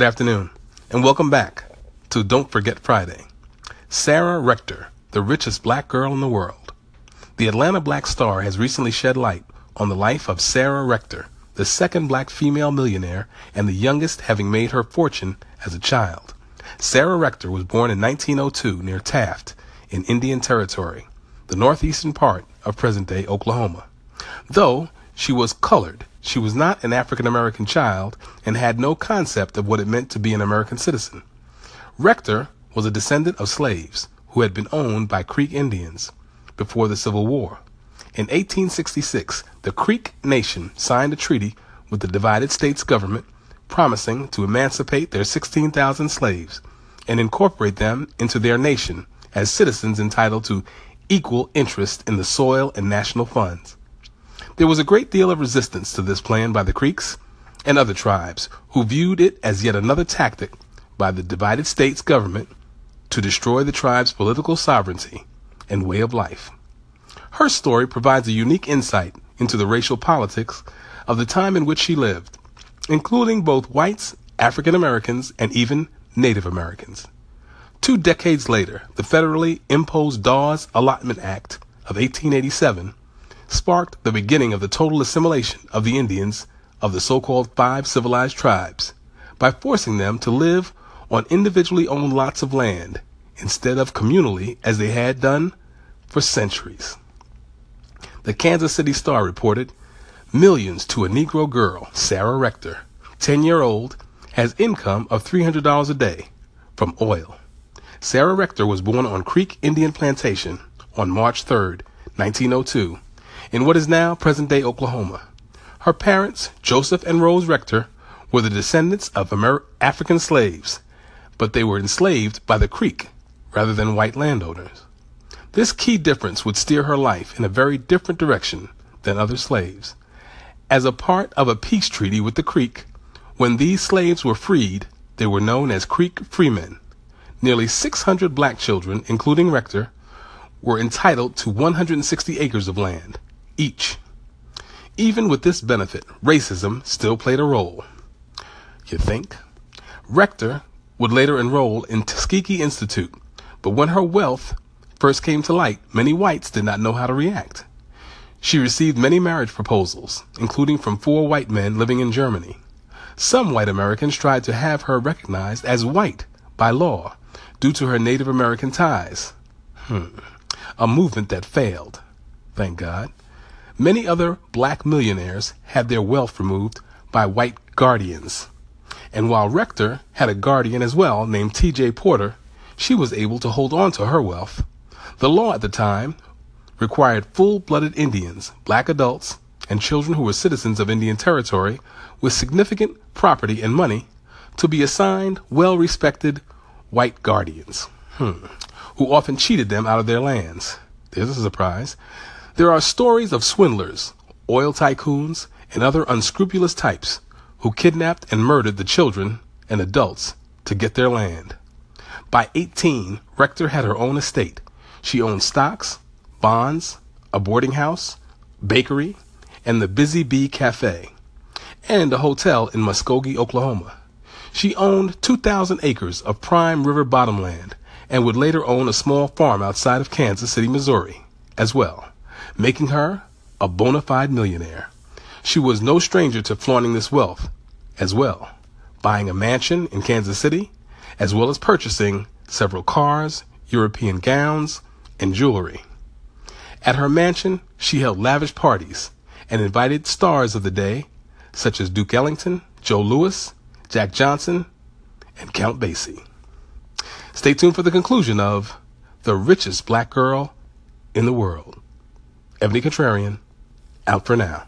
Good afternoon, and welcome back to Don't Forget Friday. Sarah Rector, the richest black girl in the world. The Atlanta Black Star has recently shed light on the life of Sarah Rector, the second black female millionaire and the youngest having made her fortune as a child. Sarah Rector was born in 1902 near Taft in Indian Territory, the northeastern part of present day Oklahoma. Though she was colored, she was not an African American child and had no concept of what it meant to be an American citizen. Rector was a descendant of slaves who had been owned by Creek Indians before the Civil War. In 1866, the Creek Nation signed a treaty with the divided states government promising to emancipate their 16,000 slaves and incorporate them into their nation as citizens entitled to equal interest in the soil and national funds. There was a great deal of resistance to this plan by the Creeks and other tribes who viewed it as yet another tactic by the divided states government to destroy the tribe's political sovereignty and way of life. Her story provides a unique insight into the racial politics of the time in which she lived, including both whites, African Americans, and even Native Americans. Two decades later, the federally imposed Dawes Allotment Act of 1887 sparked the beginning of the total assimilation of the Indians of the so-called five civilized tribes by forcing them to live on individually owned lots of land instead of communally as they had done for centuries. The Kansas City Star reported millions to a Negro girl, Sarah Rector, 10 year old, has income of $300 a day from oil. Sarah Rector was born on Creek Indian Plantation on March 3, 1902, in what is now present day Oklahoma. Her parents, Joseph and Rose Rector, were the descendants of Amer- African slaves, but they were enslaved by the Creek rather than white landowners. This key difference would steer her life in a very different direction than other slaves. As a part of a peace treaty with the Creek, when these slaves were freed, they were known as Creek freedmen. Nearly 600 black children, including Rector, were entitled to 160 acres of land each. Even with this benefit, racism still played a role. You think? Rector would later enroll in Tuskegee Institute, but when her wealth first came to light, many whites did not know how to react. She received many marriage proposals, including from four white men living in Germany. Some white Americans tried to have her recognized as white by law due to her Native American ties. Hmm. A movement that failed. Thank God. Many other black millionaires had their wealth removed by white guardians. And while Rector had a guardian as well named T.J. Porter, she was able to hold on to her wealth. The law at the time required full-blooded Indians, black adults, and children who were citizens of Indian Territory with significant property and money to be assigned well-respected white guardians, hmm, who often cheated them out of their lands. There's a surprise. There are stories of swindlers, oil tycoons, and other unscrupulous types who kidnapped and murdered the children and adults to get their land. By 18, Rector had her own estate. She owned stocks, bonds, a boarding house, bakery, and the Busy Bee Cafe, and a hotel in Muskogee, Oklahoma. She owned 2,000 acres of prime river bottomland and would later own a small farm outside of Kansas City, Missouri, as well making her a bona fide millionaire. She was no stranger to flaunting this wealth as well, buying a mansion in Kansas City, as well as purchasing several cars, European gowns, and jewelry. At her mansion, she held lavish parties and invited stars of the day, such as Duke Ellington, Joe Louis, Jack Johnson, and Count Basie. Stay tuned for the conclusion of The Richest Black Girl in the World. Ebony Contrarian, out for now.